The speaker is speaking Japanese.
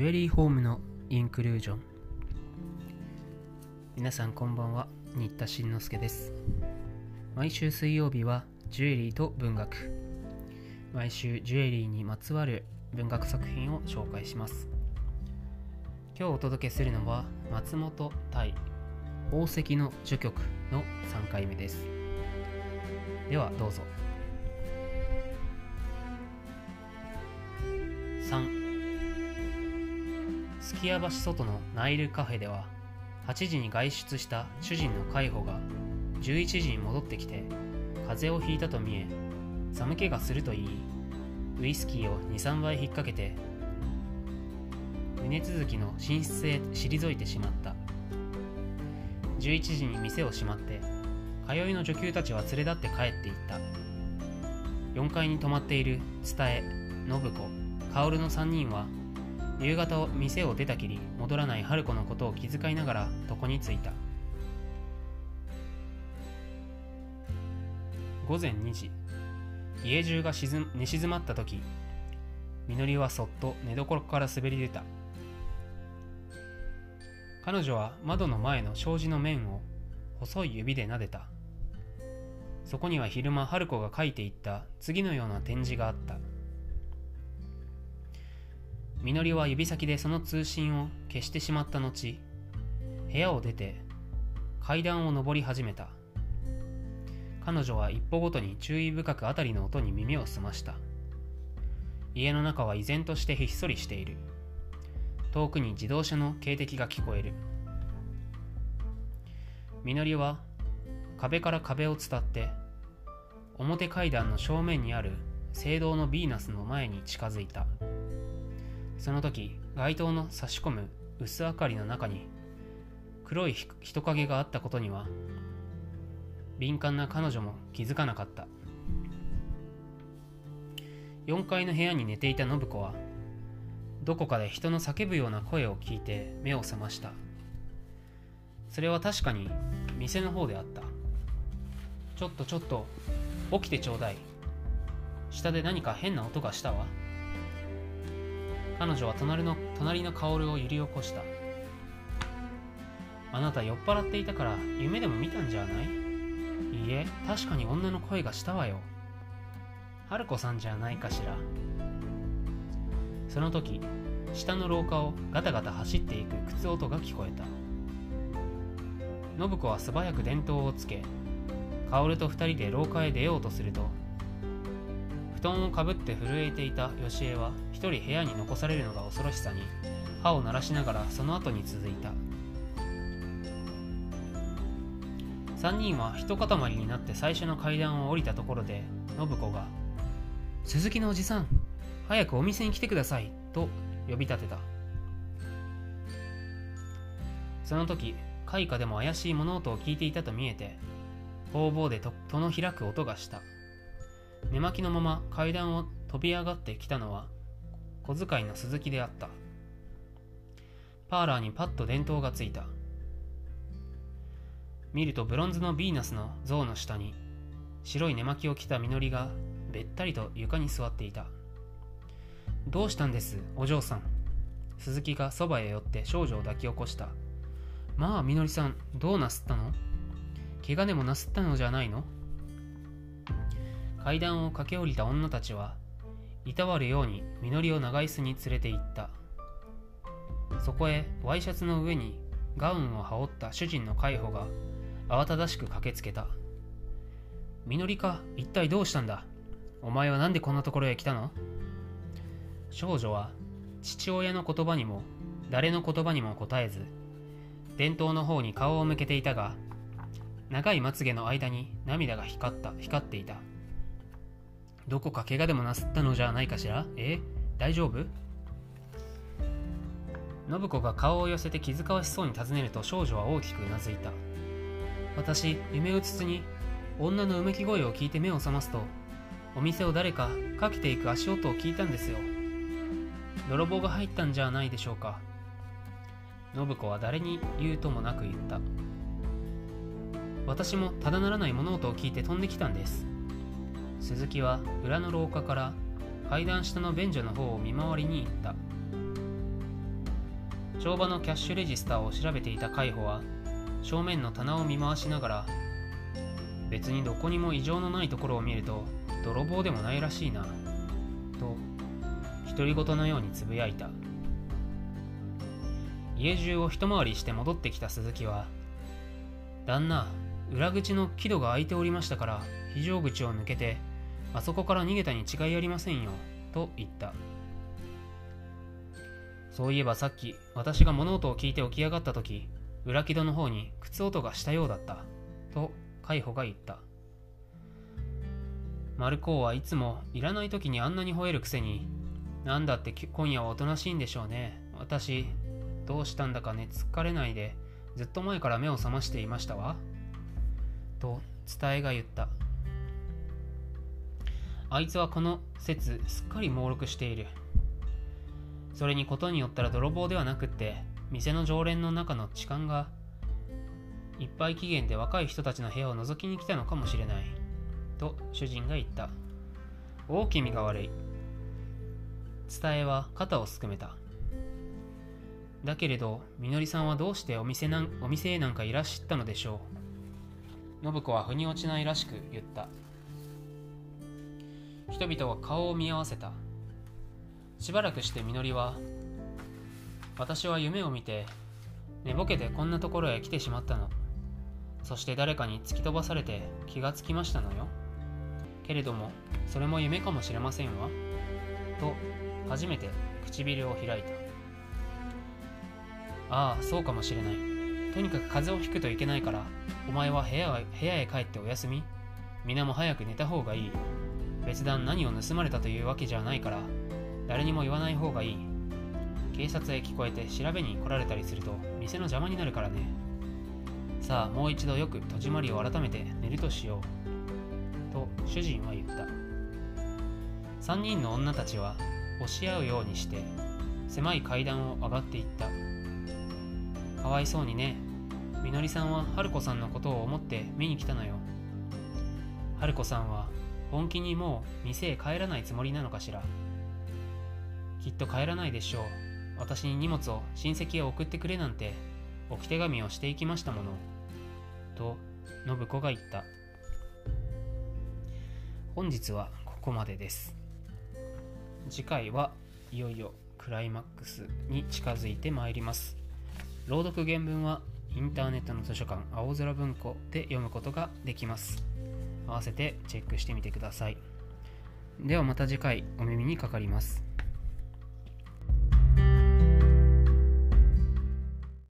ジュエリーホームのインクルージョン。皆さんこんばんは。新田慎之介です。毎週水曜日はジュエリーと文学。毎週ジュエリーにまつわる文学作品を紹介します。今日お届けするのは松本対宝石の序曲の3回目です。ではどうぞ。3すき家橋外のナイルカフェでは8時に外出した主人の介護が11時に戻ってきて風邪をひいたと見え寒気がすると言いウイスキーを23杯引っ掛けて胸続きの寝室へ退いてしまった。11時に店を閉まって通いの女給たちは連れ立って帰っていった。4階に泊まっている蔦え信子薫の3人は夕方店を出たきり戻らない春子のことを気遣いながら床に着いた。午前2時。家中が寝静まった時。みのりはそっと寝床から滑り出た。彼女は窓の前の障子の面を細い指で撫でた。そこには昼間春子が書いていった次のような展示があった。みのりは指先でその通信を消してしまった後部屋を出て階段を上り始めた。彼女は一歩ごとに注意深く辺りの音に耳を澄ました。家の中は依然としてひっそりしている。遠くに自動車の警笛が聞こえる。みのりは壁から壁を伝って表階段の正面にある聖堂のヴィーナスの前に近づいた。その時街灯の差し込む薄明かりの中に黒い人影があったことには敏感な彼女も気づかなかった。4階の部屋に寝ていた信子はどこかで人の叫ぶような声を聞いて目を覚ました。それは確かに店の方であった。ちょっとちょっと起きてちょうだい。下で何か変な音がしたわ。彼女は隣の隣の薫を揺り起こした。あなた酔っ払っていたから夢でも見たんじゃない？いいえ確かに女の声がしたわよ。春子さんじゃないかしら。その時下の廊下をガタガタ走っていく靴音が聞こえた。信子は素早く電灯をつけ薫と二人で廊下へ出ようとすると布団をかぶって震えていた吉江は一人部屋に残されるのが恐ろしさに歯を鳴らしながらその後に続いた。3人は一塊になって最初の階段を降りたところで信子が「鈴木のおじさん早くお店に来てください」と呼び立てた。その時開花でも怪しい物音を聞いていたと見えて方々で戸の開く音がした。寝巻きのまま階段を飛び上がってきたのは小遣いの鈴木であった。パーラーにパッと電灯がついた。見るとブロンズのヴィーナスの像の下に白い寝巻きを着たみのりがべったりと床に座っていた。どうしたんですお嬢さん。鈴木がそばへ寄って少女を抱き起こした。まあみのりさんどうなすったの？怪我でもなすったのじゃないの？階段を駆け下りた女たちはいたわるようにみのりを長椅子に連れて行った。そこへワイシャツの上にガウンを羽織った主人の介抱が慌ただしく駆けつけたみのりか一体どうしたんだお前は何でこんなところへ来たの?少女は父親の言葉にも誰の言葉にも答えず伝統の方に顔を向けていたが長いまつげの間に涙が光った光っていた。どこか怪我でもなすったのじゃないかしら？え？大丈夫？信子が顔を寄せて気遣わしそうに尋ねると少女は大きくうなずいた。私夢うつつに女のうめき声を聞いて目を覚ますとお店を誰かかけていく足音を聞いたんですよ。泥棒が入ったんじゃないでしょうか。信子は誰に言うともなく言った。私もただならない物音を聞いて飛んできたんです。鈴木は裏の廊下から階段下の便所の方を見回りに行った。帳場のキャッシュレジスターを調べていた海保は正面の棚を見回しながら別にどこにも異常のないところを見ると泥棒でもないらしいなと独り言のようにつぶやいた。家中を一回りして戻ってきた鈴木は旦那裏口の木戸が開いておりましたから非常口を抜けてあそこから逃げたに違いありませんよと言った。そういえばさっき私が物音を聞いて起き上がった時裏木戸の方に靴音がしたようだったと海保が言った。マルコーはいつもいらない時にあんなに吠えるくせになんだって今夜はおとなしいんでしょうね私どうしたんだかね疲れないでずっと前から目を覚ましていましたわと伝えが言った。あいつはこの説すっかり猛録している。それにことによったら泥棒ではなくって店の常連の中の痴漢がいっぱい期限で若い人たちの部屋を覗きに来たのかもしれない。と主人が言った。大君が悪い。伝えは肩をすくめた。だけれどみのりさんはどうしてお店なんお店へなんかいらっしゃったのでしょう。信子は腑に落ちないらしく言った。人々は顔を見合わせた。しばらくしてみのりは私は夢を見て寝ぼけてこんなところへ来てしまったの。そして誰かに突き飛ばされて気がつきましたのよ。けれどもそれも夢かもしれませんわ。と初めて唇を開いた。ああそうかもしれない。とにかく風邪をひくといけないからお前は部屋部屋へ帰ってお休み。皆も早く寝た方がいい。別段何を盗まれたというわけじゃないから誰にも言わない方がいい。警察へ聞こえて調べに来られたりすると店の邪魔になるからね。さあもう一度よく戸締まりを改めて寝るとしよう。と主人は言った。3人の女たちは押し合うようにして狭い階段を上がっていった。かわいそうにね。みのりさんは春子さんのことを思って見に来たのよ。春子さんは本気にもう店へ帰らないつもりなのかしら。きっと帰らないでしょう。私に荷物を親戚へ送ってくれなんて置き手紙をしていきましたものと信子が言った。本日はここまでです。次回はいよいよクライマックスに近づいてまいります。朗読原文はインターネットの図書館青空文庫で読むことができます。合わせてチェックしてみてください。ではまた次回お耳にかかります。